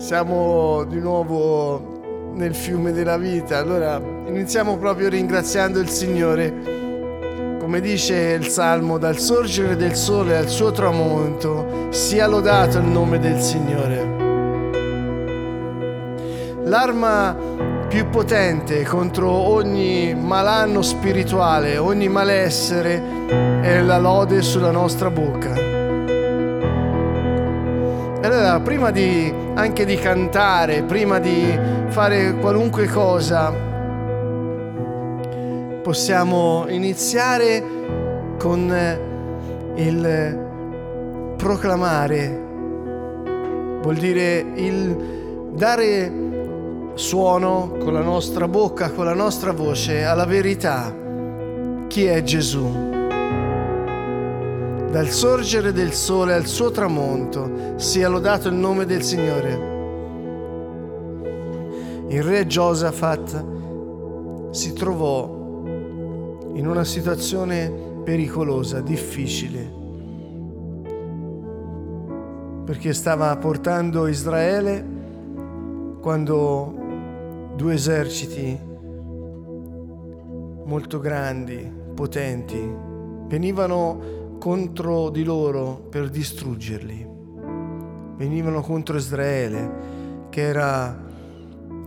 siamo di nuovo nel fiume della vita. Allora iniziamo proprio ringraziando il Signore. Come dice il Salmo, dal sorgere del sole al suo tramonto, sia lodato il nome del Signore. L'arma più potente contro ogni malanno spirituale, ogni malessere, è la lode sulla nostra bocca. Allora, prima di, anche di cantare, prima di fare qualunque cosa, possiamo iniziare con il proclamare, vuol dire il dare suono con la nostra bocca, con la nostra voce alla verità. Chi è Gesù? Dal sorgere del sole al suo tramonto sia lodato il nome del Signore. Il re Giosafat si trovò in una situazione pericolosa, difficile, perché stava portando Israele quando due eserciti molto grandi, potenti, venivano contro di loro per distruggerli. Venivano contro Israele che era,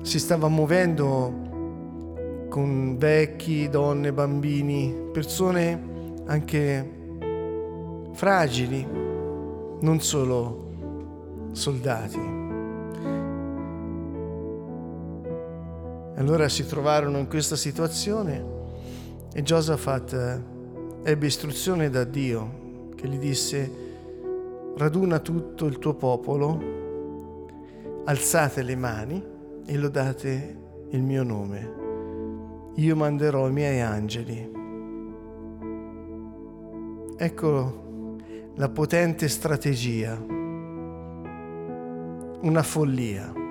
si stava muovendo con vecchi, donne, bambini, persone anche fragili, non solo soldati. Allora si trovarono in questa situazione e Giosafat ebbe istruzione da Dio che gli disse raduna tutto il tuo popolo, alzate le mani e lodate il mio nome. Io manderò i miei angeli. Ecco la potente strategia, una follia.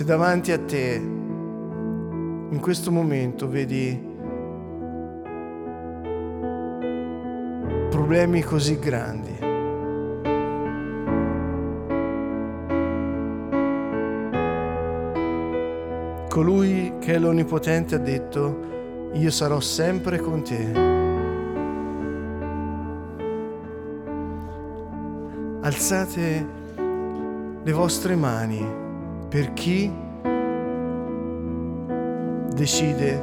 Se davanti a te in questo momento vedi problemi così grandi, colui che è l'Onnipotente ha detto, io sarò sempre con te. Alzate le vostre mani per chi decide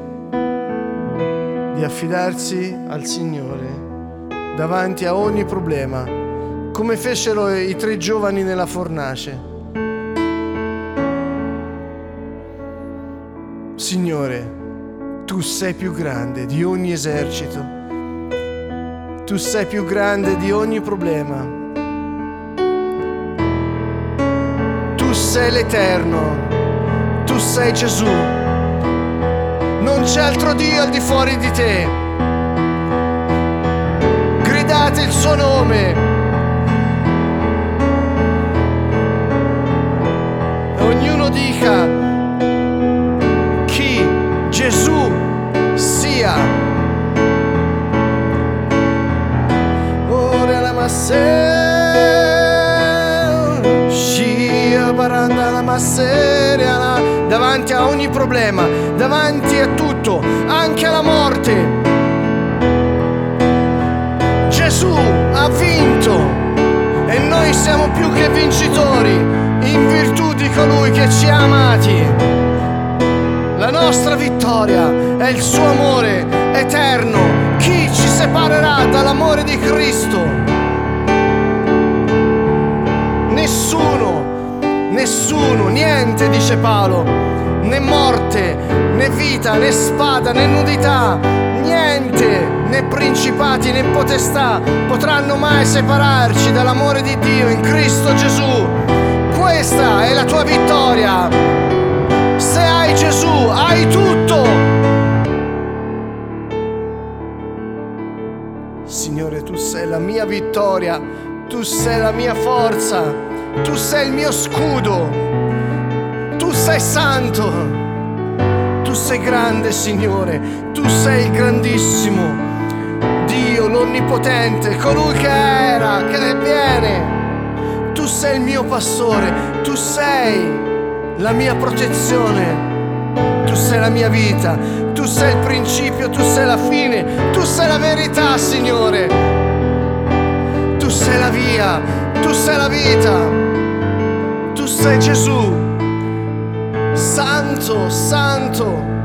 di affidarsi al Signore davanti a ogni problema, come fecero i tre giovani nella fornace. Signore, tu sei più grande di ogni esercito, tu sei più grande di ogni problema. Sei l'Eterno, tu sei Gesù. Non c'è altro Dio al di fuori di te. Gridate il suo nome. Ognuno dica chi Gesù sia. Ora la massera. Seria davanti a ogni problema, davanti a tutto, anche alla morte. Gesù ha vinto e noi siamo più che vincitori in virtù di colui che ci ha amati. La nostra vittoria è il suo amore eterno. Chi ci separerà dall'amore di Cristo? Nessuno, niente, dice Paolo, né morte, né vita, né spada, né nudità, niente, né principati, né potestà potranno mai separarci dall'amore di Dio in Cristo Gesù. Questa è la tua vittoria. Se hai Gesù, hai tutto. Signore, tu sei la mia vittoria, tu sei la mia forza. Tu sei il mio scudo. Tu sei santo. Tu sei grande, Signore. Tu sei il grandissimo. Dio, lo onnipotente, colui che era, che viene. Tu sei il mio pastore, tu sei la mia protezione, tu sei la mia vita, tu sei il principio, tu sei la fine, tu sei la verità, Signore. Tu sei la via, tu sei la vita, sei Gesù. Santo, santo.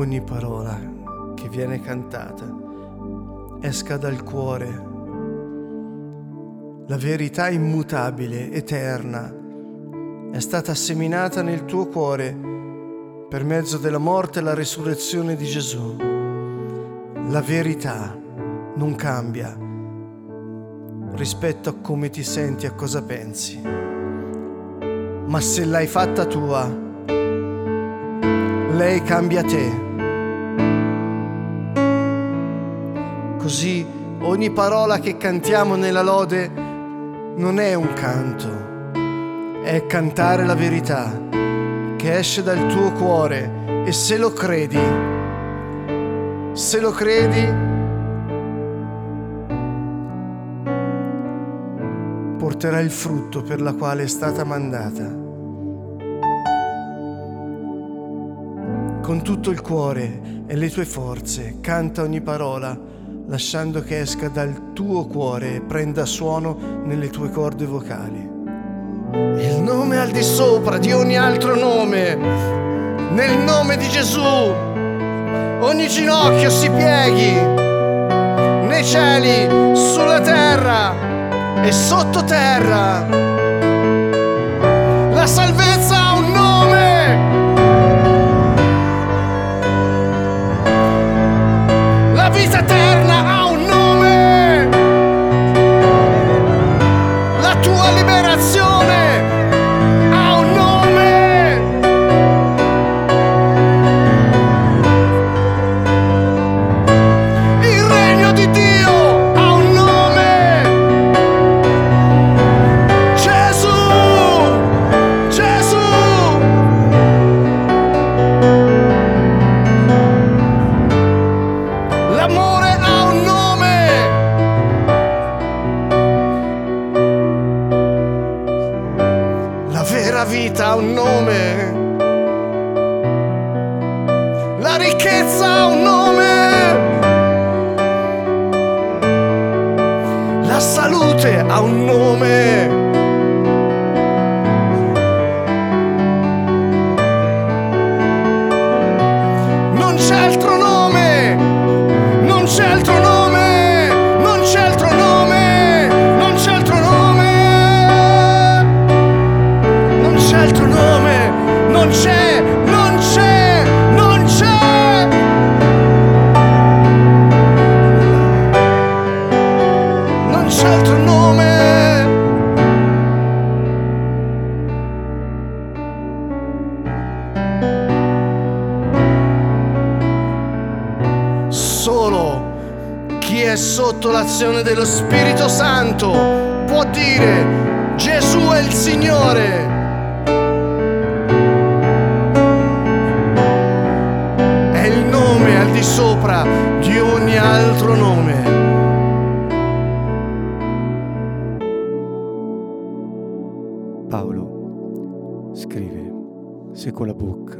ogni parola che viene cantata esca dal cuore. La verità immutabile, eterna, è stata seminata nel tuo cuore per mezzo della morte e la risurrezione di Gesù. La verità non cambia rispetto a come ti senti, a cosa pensi. Ma se l'hai fatta tua, lei cambia te. Così ogni parola che cantiamo nella lode non è un canto, è cantare la verità che esce dal tuo cuore e se lo credi, se lo credi, porterà il frutto per la quale è stata mandata. con tutto il cuore e le tue forze, canta ogni parola, lasciando che esca dal tuo cuore e prenda suono nelle tue corde vocali. Il nome al di sopra di ogni altro nome, nel nome di Gesù, ogni ginocchio si pieghi, nei cieli, sulla terra e sottoterra. La salvezza La ricchezza ha un nome. La salute ha un nome. L'azione dello Spirito Santo può dire Gesù è il Signore. È il nome al di sopra di ogni altro nome. Paolo scrive, se con la bocca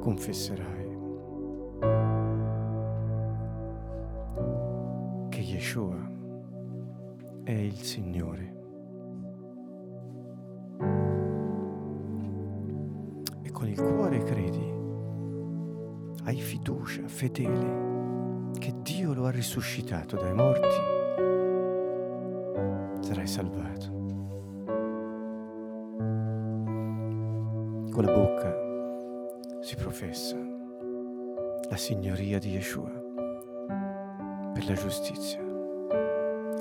confesserai è il Signore e con il cuore credi, hai fiducia fedele che Dio lo ha risuscitato dai morti, sarai salvato. Con la bocca si professa la signoria di Yeshua per la giustizia.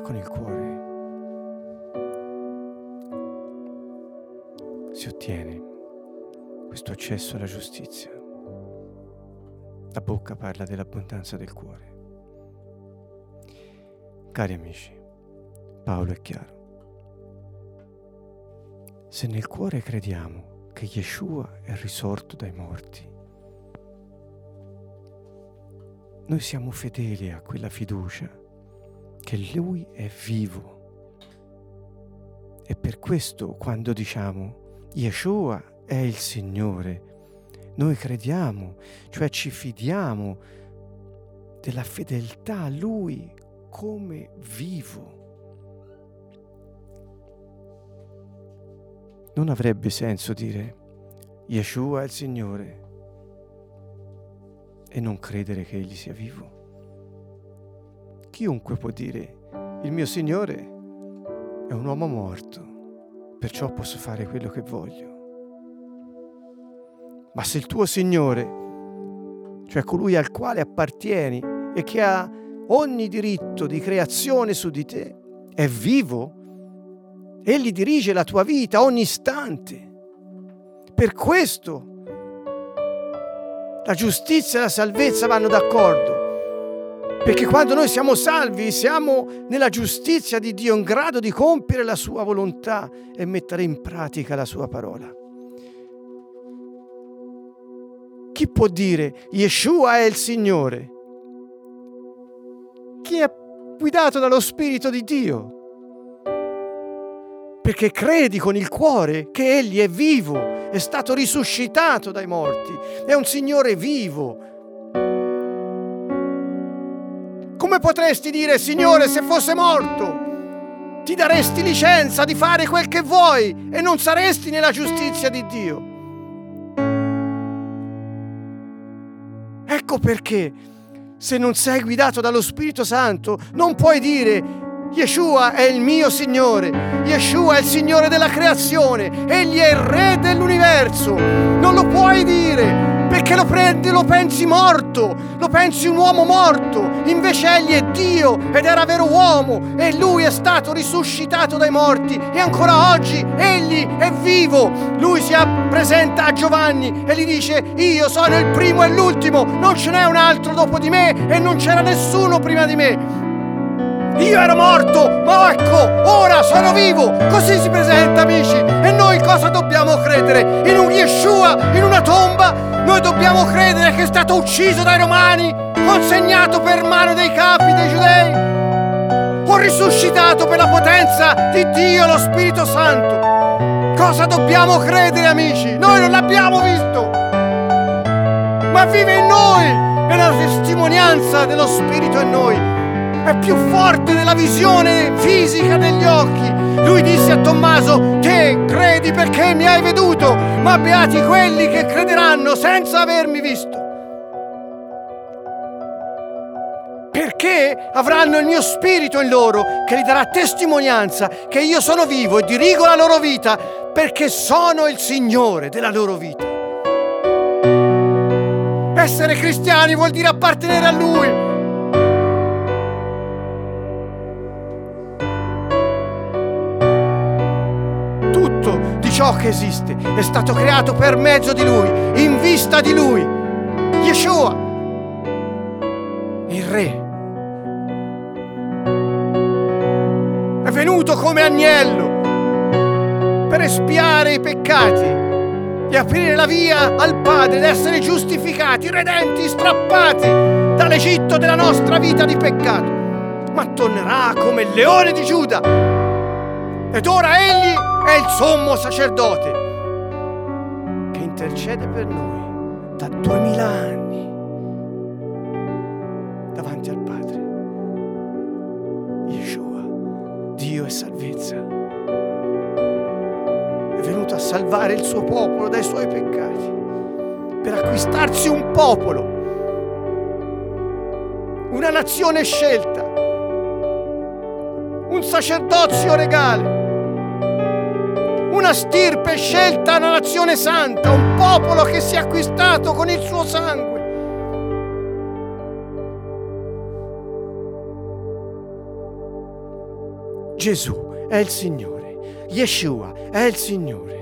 Con il cuore si ottiene questo accesso alla giustizia. La bocca parla dell'abbondanza del cuore. Cari amici, Paolo è chiaro. Se nel cuore crediamo che Yeshua è risorto dai morti. Noi siamo fedeli a quella fiducia che Lui è vivo. E per questo quando diciamo Yeshua è il Signore, noi crediamo, cioè ci fidiamo della fedeltà a Lui come vivo. Non avrebbe senso dire Yeshua è il Signore e non credere che Egli sia vivo. Chiunque può dire il mio Signore è un uomo morto, perciò posso fare quello che voglio. Ma se il tuo Signore, cioè colui al quale appartieni e che ha ogni diritto di creazione su di te, è vivo, Egli dirige la tua vita ogni istante. Per questo la giustizia e la salvezza vanno d'accordo. Perché quando noi siamo salvi, siamo nella giustizia di Dio in grado di compiere la sua volontà e mettere in pratica la sua parola. Chi può dire Yeshua è il Signore? Chi è guidato dallo Spirito di Dio? Perché credi con il cuore che Egli è vivo, è stato risuscitato dai morti, è un Signore vivo. Come potresti dire, Signore, se fosse morto, ti daresti licenza di fare quel che vuoi e non saresti nella giustizia di Dio? Ecco perché, se non sei guidato dallo Spirito Santo, non puoi dire Yeshua è il mio Signore, Yeshua è il Signore della creazione, Egli è il Re dell'universo. Non lo puoi dire perché lo prendi, lo pensi morto, lo pensi un uomo morto, invece egli è Dio ed era vero uomo e lui è stato risuscitato dai morti e ancora oggi egli è vivo. Lui si presenta a Giovanni e gli dice io sono il primo e l'ultimo, non ce n'è un altro dopo di me e non c'era nessuno prima di me. Io ero morto, ma ecco, ora sono vivo. Così si presenta, amici. E noi cosa dobbiamo credere? In un Yeshua, in una tomba? Noi dobbiamo credere che è stato ucciso dai romani, consegnato per mano dei capi dei giudei, o risuscitato per la potenza di Dio, lo Spirito Santo. Cosa dobbiamo credere, amici? Noi non l'abbiamo visto, ma vive in noi. È la testimonianza dello Spirito in noi è più forte della visione fisica degli occhi. Lui disse a Tommaso, te credi perché mi hai veduto, ma beati quelli che crederanno senza avermi visto. Perché avranno il mio spirito in loro che gli darà testimonianza che io sono vivo e dirigo la loro vita perché sono il Signore della loro vita. Essere cristiani vuol dire appartenere a Lui ciò che esiste è stato creato per mezzo di Lui, in vista di Lui. Yeshua, il Re. È venuto come agnello per espiare i peccati e aprire la via al Padre ed essere giustificati, redenti, strappati dall'Egitto della nostra vita di peccato. Ma tornerà come il leone di Giuda. Ed ora egli è il sommo sacerdote che intercede per noi da duemila anni davanti al Padre. Yeshua, Dio e salvezza. È venuto a salvare il suo popolo dai suoi peccati, per acquistarsi un popolo, una nazione scelta, un sacerdozio regale una stirpe scelta, una nazione santa, un popolo che si è acquistato con il suo sangue. Gesù è il Signore, Yeshua è il Signore.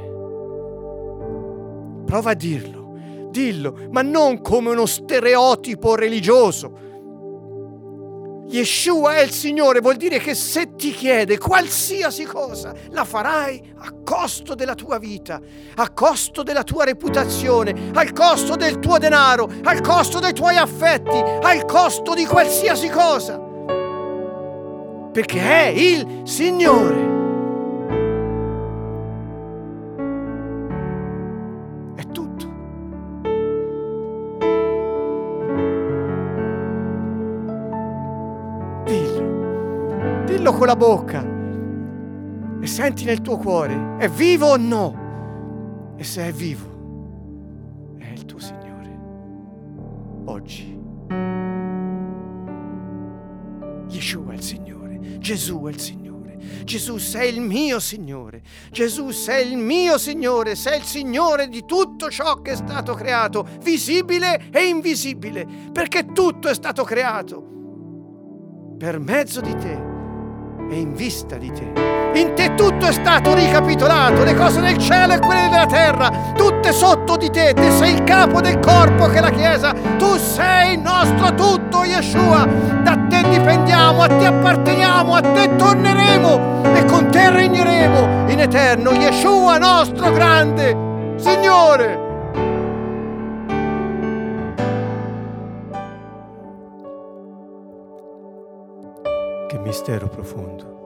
Prova a dirlo, dillo, ma non come uno stereotipo religioso. Yeshua è il Signore, vuol dire che se ti chiede qualsiasi cosa, la farai a costo della tua vita, a costo della tua reputazione, al costo del tuo denaro, al costo dei tuoi affetti, al costo di qualsiasi cosa. Perché è il Signore. Con la bocca e senti nel tuo cuore, è vivo o no? E se è vivo, è il tuo Signore. Oggi. Yeshua è il Signore, Gesù è il Signore. Gesù sei il mio Signore, Gesù sei il mio Signore, sei il Signore di tutto ciò che è stato creato, visibile e invisibile, perché tutto è stato creato per mezzo di te e in vista di te. In te tutto è stato ricapitolato, le cose del cielo e quelle della terra, tutte sotto di te. Te sei il capo del corpo che è la Chiesa. Tu sei il nostro tutto, Yeshua. Da te dipendiamo, a te apparteniamo, a te torneremo e con te regneremo in eterno. Yeshua nostro grande Signore. Mistero profondo.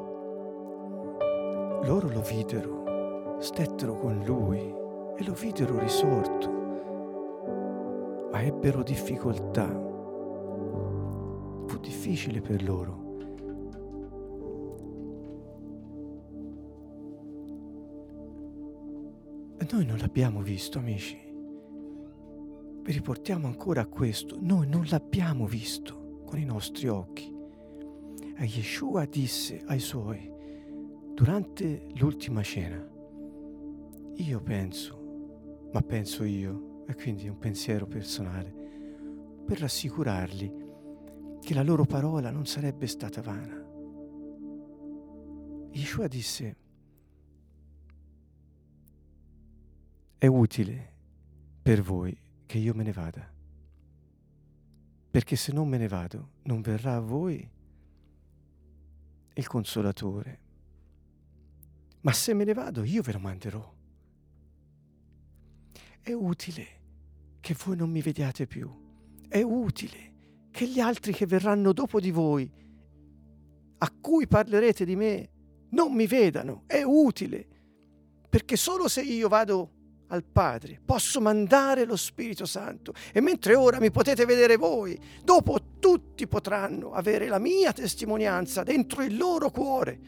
Loro lo videro, stettero con lui e lo videro risorto, ma ebbero difficoltà. Fu difficile per loro. E noi non l'abbiamo visto, amici. Vi riportiamo ancora a questo. Noi non l'abbiamo visto con i nostri occhi. E Yeshua disse ai suoi durante l'ultima cena, io penso, ma penso io, e quindi è un pensiero personale, per rassicurarli che la loro parola non sarebbe stata vana. Yeshua disse, è utile per voi che io me ne vada, perché se non me ne vado non verrà a voi il consolatore. Ma se me ne vado, io ve lo manderò. È utile che voi non mi vediate più. È utile che gli altri che verranno dopo di voi, a cui parlerete di me, non mi vedano. È utile. Perché solo se io vado al Padre, posso mandare lo Spirito Santo e mentre ora mi potete vedere voi, dopo tutti potranno avere la mia testimonianza dentro il loro cuore.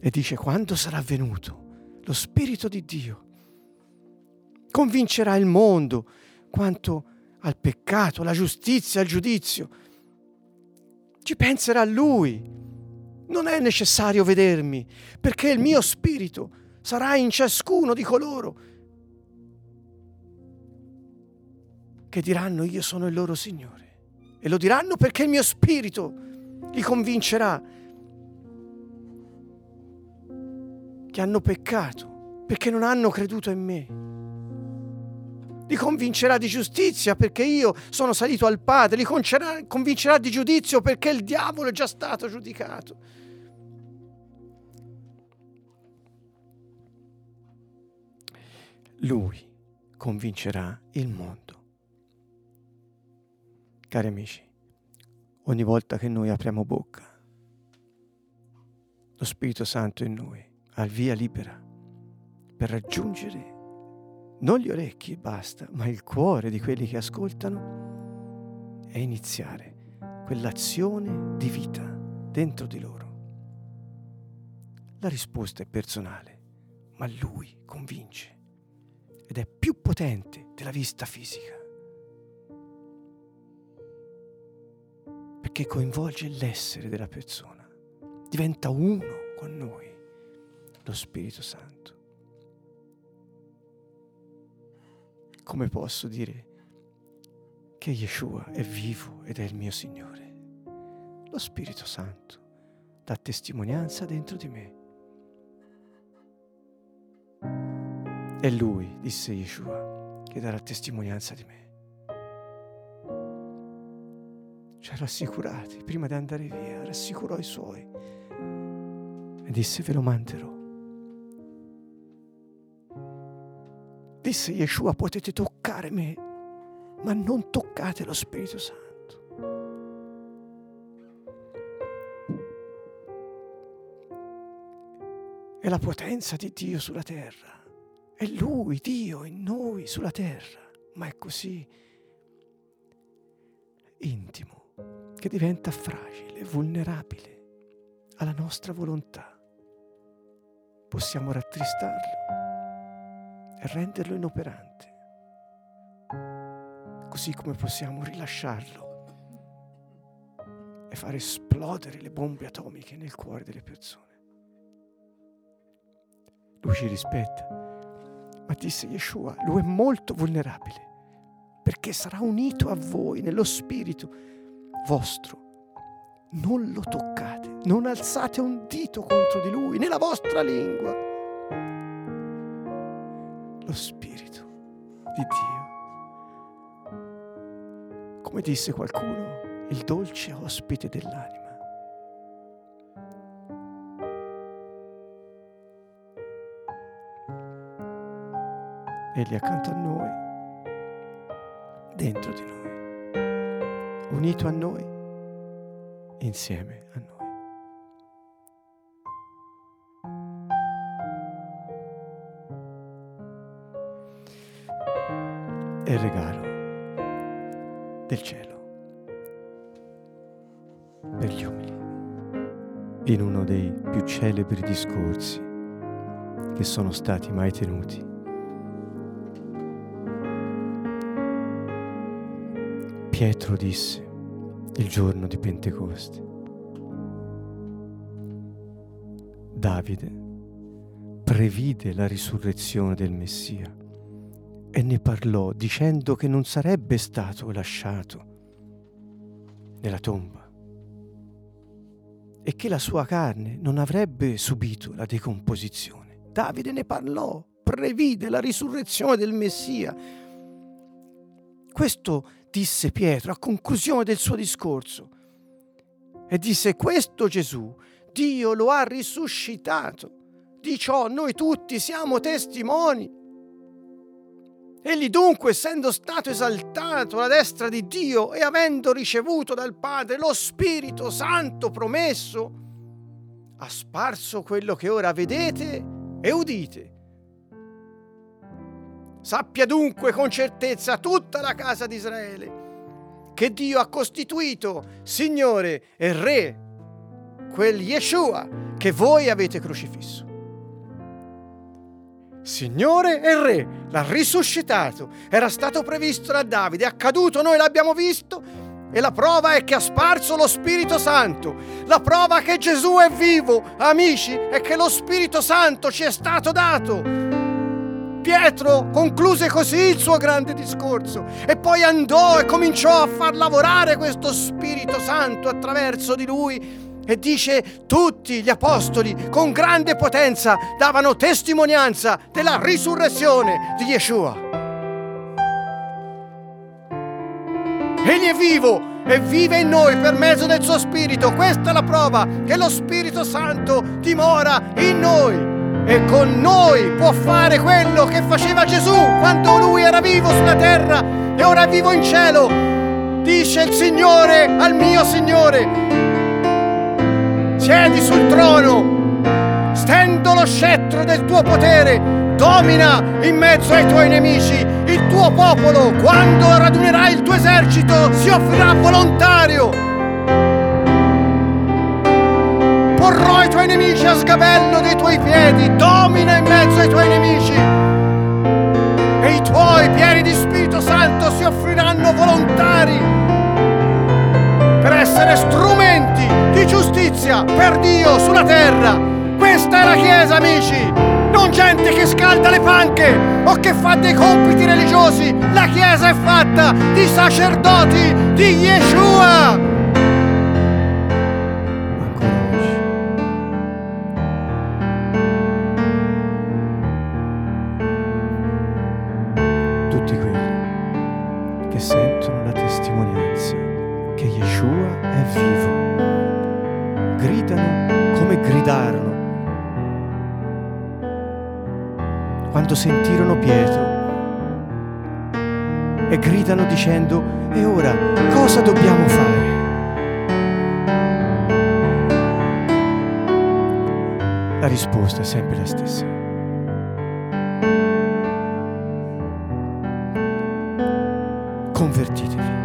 E dice, quando sarà venuto lo Spirito di Dio, convincerà il mondo quanto al peccato, alla giustizia, al giudizio. Ci penserà Lui. Non è necessario vedermi, perché il mio spirito sarà in ciascuno di coloro che diranno io sono il loro Signore. E lo diranno perché il mio spirito li convincerà che hanno peccato perché non hanno creduto in me. Li convincerà di giustizia perché io sono salito al Padre, li convincerà di giudizio perché il diavolo è già stato giudicato. Lui convincerà il mondo. Cari amici, ogni volta che noi apriamo bocca, lo Spirito Santo in noi ha via libera per raggiungere non gli orecchi e basta, ma il cuore di quelli che ascoltano e iniziare quell'azione di vita dentro di loro. La risposta è personale, ma lui convince ed è più potente della vista fisica. Perché coinvolge l'essere della persona, diventa uno con noi, lo Spirito Santo. Come posso dire che Yeshua è vivo ed è il mio Signore? Lo Spirito Santo dà testimonianza dentro di me È Lui, disse Yeshua, che darà testimonianza di me. ci ha rassicurati prima di andare via, rassicurò i suoi e disse ve lo manderò. Disse Yeshua potete toccare me, ma non toccate lo Spirito Santo. È la potenza di Dio sulla terra. È Lui, Dio, in noi, sulla terra. Ma è così intimo che diventa fragile, vulnerabile alla nostra volontà. Possiamo rattristarlo e renderlo inoperante, così come possiamo rilasciarlo e far esplodere le bombe atomiche nel cuore delle persone. Lui ci rispetta, ma disse Yeshua, lui è molto vulnerabile perché sarà unito a voi nello spirito vostro. Non lo toccate, non alzate un dito contro di lui, nella vostra lingua. Lo spirito di Dio. Come disse qualcuno, il dolce ospite dell'anima. Egli accanto a noi dentro di noi, unito a noi, insieme a noi. È il regalo del cielo per gli umili, in uno dei più celebri discorsi che sono stati mai tenuti Pietro disse il giorno di Pentecoste. Davide previde la risurrezione del Messia e ne parlò dicendo che non sarebbe stato lasciato nella tomba e che la sua carne non avrebbe subito la decomposizione. Davide ne parlò, previde la risurrezione del Messia. Questo disse Pietro a conclusione del suo discorso. E disse, questo Gesù, Dio lo ha risuscitato. Di ciò noi tutti siamo testimoni. Egli dunque, essendo stato esaltato alla destra di Dio e avendo ricevuto dal Padre lo Spirito Santo promesso, ha sparso quello che ora vedete e udite Sappia dunque con certezza tutta la casa di Israele che Dio ha costituito Signore e Re quel Yeshua che voi avete crocifisso. Signore e Re, l'ha risuscitato, era stato previsto da Davide, è accaduto, noi l'abbiamo visto e la prova è che ha sparso lo Spirito Santo. La prova che Gesù è vivo, amici, è che lo Spirito Santo ci è stato dato. Pietro concluse così il suo grande discorso e poi andò e cominciò a far lavorare questo Spirito Santo attraverso di lui e dice tutti gli apostoli con grande potenza davano testimonianza della risurrezione di Yeshua. Egli è vivo e vive in noi per mezzo del suo Spirito. Questa è la prova che lo Spirito Santo dimora in noi e con noi può fare quello che faceva Gesù quando lui era vivo sulla terra e ora è vivo in cielo. Dice il Signore al mio Signore, siedi sul trono, stendo lo scettro del tuo potere, domina in mezzo ai tuoi nemici, il tuo popolo, quando radunerai il tuo esercito, si offrirà volontario porrò i tuoi nemici a sgabello dei tuoi piedi, domina in mezzo ai tuoi nemici. E i tuoi pieni di Spirito Santo si offriranno volontari per essere strumenti di giustizia per Dio sulla terra. Questa è la Chiesa, amici. Non gente che scalda le panche o che fa dei compiti religiosi. La Chiesa è fatta di sacerdoti di Yeshua. Yeshua è vivo. Gridano come gridarono quando sentirono Pietro e gridano dicendo, e ora cosa dobbiamo fare? La risposta è sempre la stessa. Convertitevi,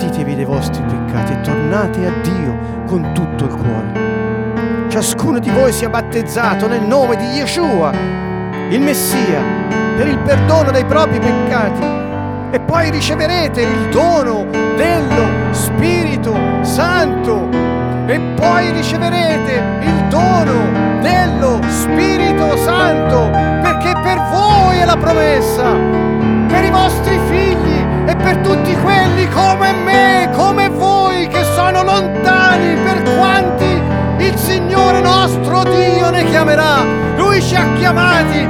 pentitevi dei vostri peccati e tornate a Dio con tutto il cuore. Ciascuno di voi sia battezzato nel nome di Yeshua, il Messia, per il perdono dei propri peccati. E poi riceverete il dono dello Spirito Santo. E poi riceverete il dono dello Spirito Santo perché per voi è la promessa, per tutti quelli come me, come voi che sono lontani, per quanti il Signore nostro Dio ne chiamerà. Lui ci ha chiamati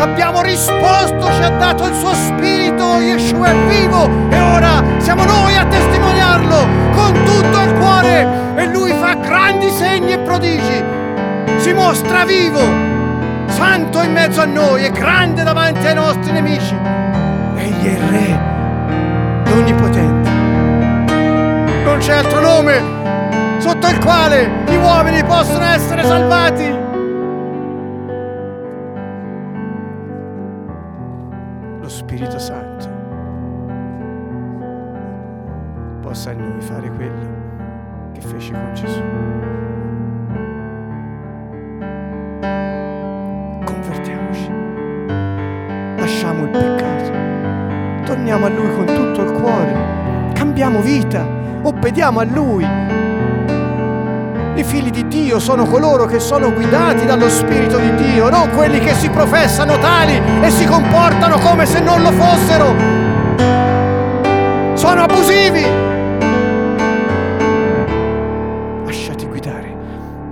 abbiamo risposto, ci ha dato il suo spirito, Yeshua è vivo e ora siamo noi a testimoniarlo con tutto il cuore e lui fa grandi segni e prodigi, si mostra vivo, santo in mezzo a noi e grande davanti ai nostri nemici. Egli è Re, l'Onnipotente. Non c'è altro nome sotto il quale gli uomini possono essere salvati. Spirito Santo possa in noi fare quello che fece con Gesù. Torniamo a Lui con tutto il cuore, cambiamo vita, obbediamo a Lui i figli di Dio sono coloro che sono guidati dallo Spirito di Dio, non quelli che si professano tali e si comportano come se non lo fossero. Sono abusivi. Lasciati guidare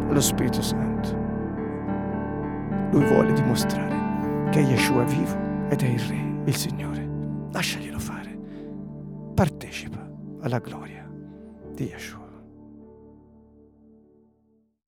dallo Spirito Santo. Lui vuole dimostrare che Yeshua è vivo ed è il Re, il Signore. Lasciaglielo fare. Partecipa alla gloria di Yeshua.